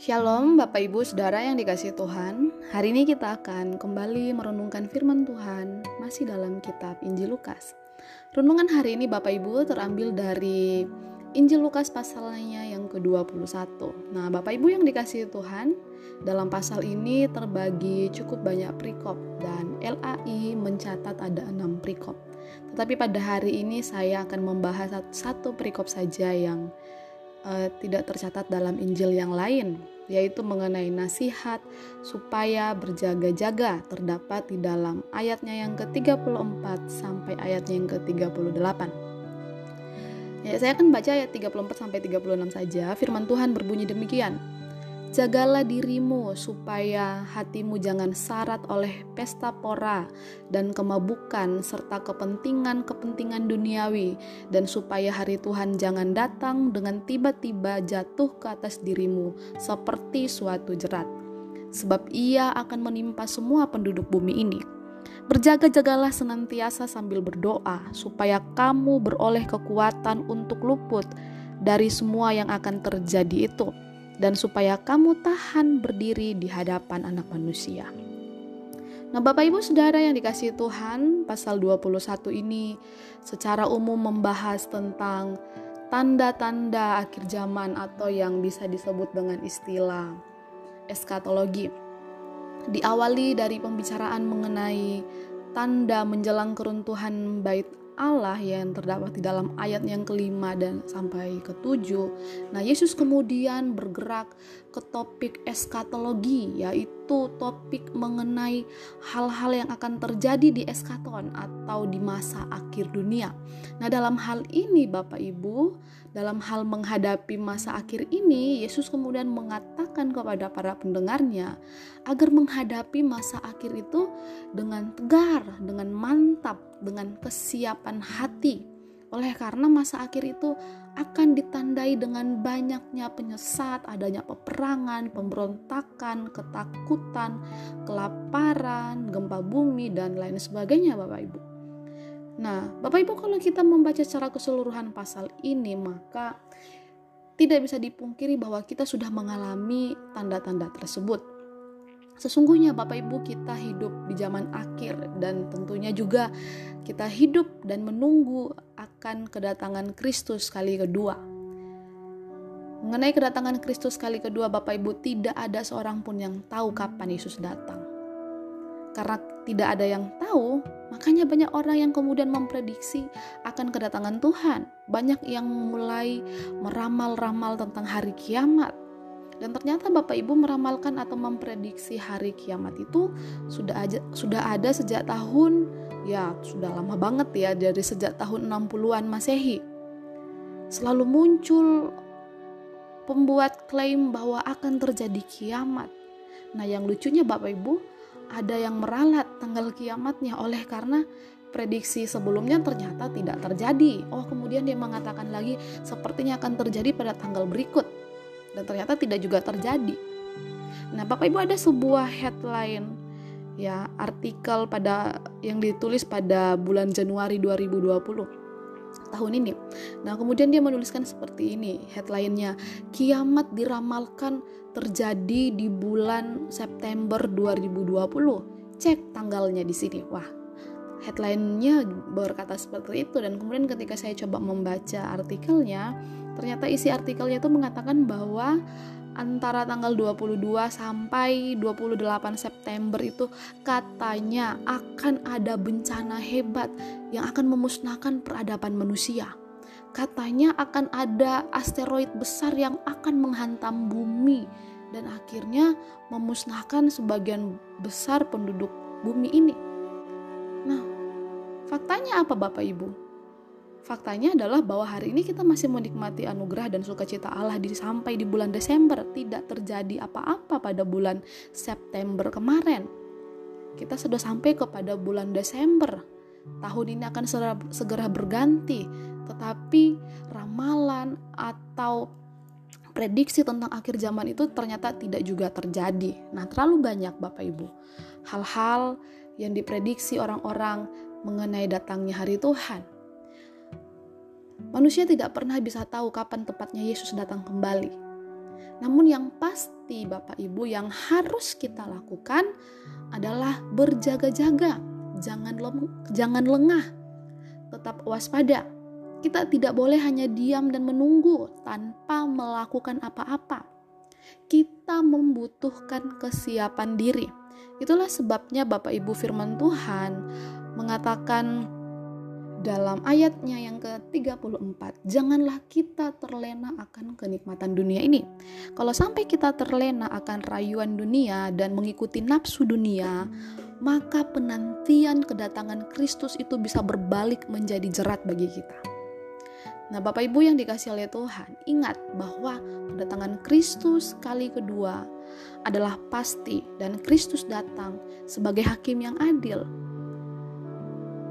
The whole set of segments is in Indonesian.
Shalom Bapak Ibu Saudara yang dikasih Tuhan. Hari ini kita akan kembali merenungkan firman Tuhan Masih dalam kitab Injil Lukas. Renungan hari ini Bapak Ibu terambil dari Injil Lukas pasalnya yang ke-21 Nah Bapak Ibu yang dikasih Tuhan Dalam pasal ini terbagi cukup banyak perikop Dan LAI mencatat ada enam perikop. Tetapi pada hari ini saya akan membahas satu perikop saja yang uh, tidak tercatat dalam Injil yang lain, yaitu mengenai nasihat supaya berjaga-jaga terdapat di dalam ayatnya yang ke-34 sampai ayatnya yang ke-38. Ya, saya akan baca ayat 34 sampai 36 saja. Firman Tuhan berbunyi demikian. Jagalah dirimu supaya hatimu jangan syarat oleh pesta pora dan kemabukan serta kepentingan-kepentingan duniawi dan supaya hari Tuhan jangan datang dengan tiba-tiba jatuh ke atas dirimu seperti suatu jerat. Sebab ia akan menimpa semua penduduk bumi ini. Berjaga-jagalah senantiasa sambil berdoa supaya kamu beroleh kekuatan untuk luput dari semua yang akan terjadi itu dan supaya kamu tahan berdiri di hadapan anak manusia. Nah, Bapak Ibu Saudara yang dikasih Tuhan, pasal 21 ini secara umum membahas tentang tanda-tanda akhir zaman atau yang bisa disebut dengan istilah eskatologi. Diawali dari pembicaraan mengenai tanda menjelang keruntuhan bait Allah yang terdapat di dalam ayat yang kelima dan sampai ketujuh. Nah, Yesus kemudian bergerak ke topik eskatologi, yaitu topik mengenai hal-hal yang akan terjadi di eskaton atau di masa akhir dunia. Nah, dalam hal ini, Bapak Ibu, dalam hal menghadapi masa akhir ini, Yesus kemudian mengatakan kepada para pendengarnya agar menghadapi masa akhir itu dengan tegar, dengan mantap, dengan kesiapan hati. Oleh karena masa akhir itu akan ditandai dengan banyaknya penyesat, adanya peperangan, pemberontakan, ketakutan, kelaparan, gempa bumi, dan lain sebagainya Bapak Ibu. Nah, Bapak Ibu kalau kita membaca secara keseluruhan pasal ini, maka tidak bisa dipungkiri bahwa kita sudah mengalami tanda-tanda tersebut. Sesungguhnya Bapak Ibu kita hidup di zaman akhir dan tentunya juga kita hidup dan menunggu akan kedatangan Kristus kali kedua. Mengenai kedatangan Kristus kali kedua Bapak Ibu tidak ada seorang pun yang tahu kapan Yesus datang. Karena tidak ada yang tahu, makanya banyak orang yang kemudian memprediksi akan kedatangan Tuhan. Banyak yang mulai meramal-ramal tentang hari kiamat dan ternyata Bapak Ibu meramalkan atau memprediksi hari kiamat itu sudah aja sudah ada sejak tahun ya sudah lama banget ya dari sejak tahun 60-an Masehi. Selalu muncul pembuat klaim bahwa akan terjadi kiamat. Nah, yang lucunya Bapak Ibu, ada yang meralat tanggal kiamatnya oleh karena prediksi sebelumnya ternyata tidak terjadi. Oh, kemudian dia mengatakan lagi sepertinya akan terjadi pada tanggal berikut dan ternyata tidak juga terjadi. Nah, Bapak Ibu ada sebuah headline ya, artikel pada yang ditulis pada bulan Januari 2020 tahun ini. Nah, kemudian dia menuliskan seperti ini, headline-nya, kiamat diramalkan terjadi di bulan September 2020. Cek tanggalnya di sini. Wah, headline-nya berkata seperti itu dan kemudian ketika saya coba membaca artikelnya ternyata isi artikelnya itu mengatakan bahwa antara tanggal 22 sampai 28 September itu katanya akan ada bencana hebat yang akan memusnahkan peradaban manusia. Katanya akan ada asteroid besar yang akan menghantam bumi dan akhirnya memusnahkan sebagian besar penduduk bumi ini. Faktanya apa Bapak Ibu? Faktanya adalah bahwa hari ini kita masih menikmati anugerah dan sukacita Allah di sampai di bulan Desember, tidak terjadi apa-apa pada bulan September kemarin. Kita sudah sampai kepada bulan Desember. Tahun ini akan segera berganti, tetapi ramalan atau prediksi tentang akhir zaman itu ternyata tidak juga terjadi. Nah, terlalu banyak Bapak Ibu. Hal-hal yang diprediksi orang-orang mengenai datangnya hari Tuhan Manusia tidak pernah bisa tahu kapan tepatnya Yesus datang kembali. Namun yang pasti Bapak Ibu yang harus kita lakukan adalah berjaga-jaga, jangan jangan lengah, tetap waspada. Kita tidak boleh hanya diam dan menunggu tanpa melakukan apa-apa. Kita membutuhkan kesiapan diri. Itulah sebabnya Bapak Ibu firman Tuhan mengatakan dalam ayatnya yang ke-34, janganlah kita terlena akan kenikmatan dunia ini. Kalau sampai kita terlena akan rayuan dunia dan mengikuti nafsu dunia, maka penantian kedatangan Kristus itu bisa berbalik menjadi jerat bagi kita. Nah, Bapak Ibu yang dikasih oleh Tuhan, ingat bahwa kedatangan Kristus kali kedua adalah pasti dan Kristus datang sebagai hakim yang adil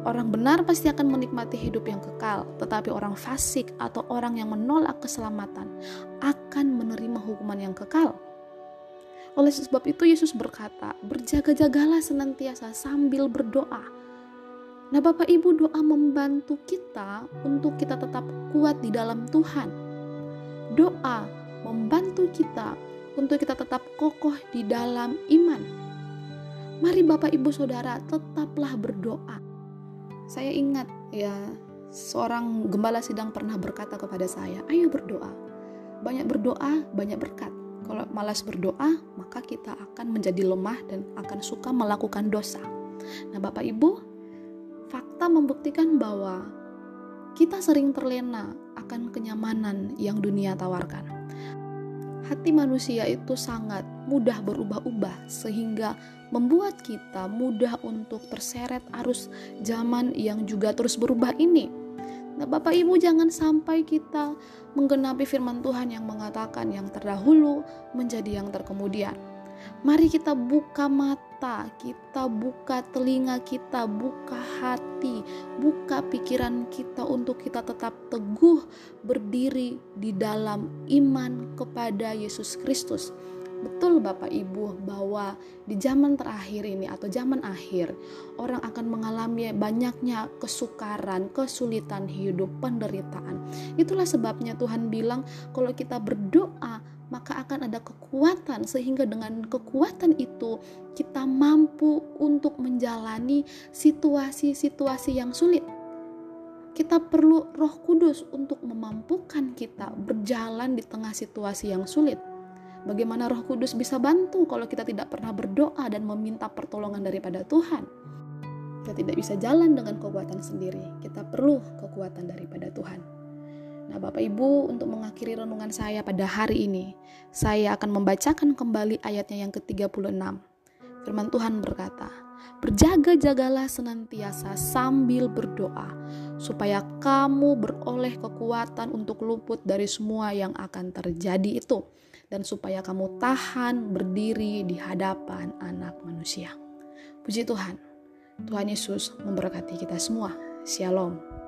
Orang benar pasti akan menikmati hidup yang kekal, tetapi orang fasik atau orang yang menolak keselamatan akan menerima hukuman yang kekal. Oleh sebab itu Yesus berkata, "Berjaga-jagalah senantiasa sambil berdoa." Nah, Bapak Ibu, doa membantu kita untuk kita tetap kuat di dalam Tuhan. Doa membantu kita untuk kita tetap kokoh di dalam iman. Mari Bapak Ibu Saudara tetaplah berdoa saya ingat ya seorang gembala sidang pernah berkata kepada saya, "Ayo berdoa. Banyak berdoa, banyak berkat. Kalau malas berdoa, maka kita akan menjadi lemah dan akan suka melakukan dosa." Nah, Bapak Ibu, fakta membuktikan bahwa kita sering terlena akan kenyamanan yang dunia tawarkan hati manusia itu sangat mudah berubah-ubah sehingga membuat kita mudah untuk terseret arus zaman yang juga terus berubah ini. Nah, Bapak Ibu jangan sampai kita menggenapi firman Tuhan yang mengatakan yang terdahulu menjadi yang terkemudian. Mari kita buka mata, kita buka telinga kita, buka hati, buka pikiran kita untuk kita tetap teguh berdiri di dalam iman kepada Yesus Kristus. Betul Bapak Ibu bahwa di zaman terakhir ini atau zaman akhir orang akan mengalami banyaknya kesukaran, kesulitan hidup, penderitaan. Itulah sebabnya Tuhan bilang kalau kita berdoa maka akan ada kekuatan sehingga dengan kekuatan itu kita mampu untuk menjalani situasi-situasi yang sulit. Kita perlu Roh Kudus untuk memampukan kita berjalan di tengah situasi yang sulit. Bagaimana Roh Kudus bisa bantu kalau kita tidak pernah berdoa dan meminta pertolongan daripada Tuhan? Kita tidak bisa jalan dengan kekuatan sendiri. Kita perlu kekuatan daripada Tuhan. Nah, Bapak Ibu, untuk mengakhiri renungan saya pada hari ini, saya akan membacakan kembali ayatnya yang ke-36. Firman Tuhan berkata, "Berjaga-jagalah senantiasa sambil berdoa, supaya kamu beroleh kekuatan untuk luput dari semua yang akan terjadi itu, dan supaya kamu tahan berdiri di hadapan Anak Manusia." Puji Tuhan, Tuhan Yesus memberkati kita semua. Shalom.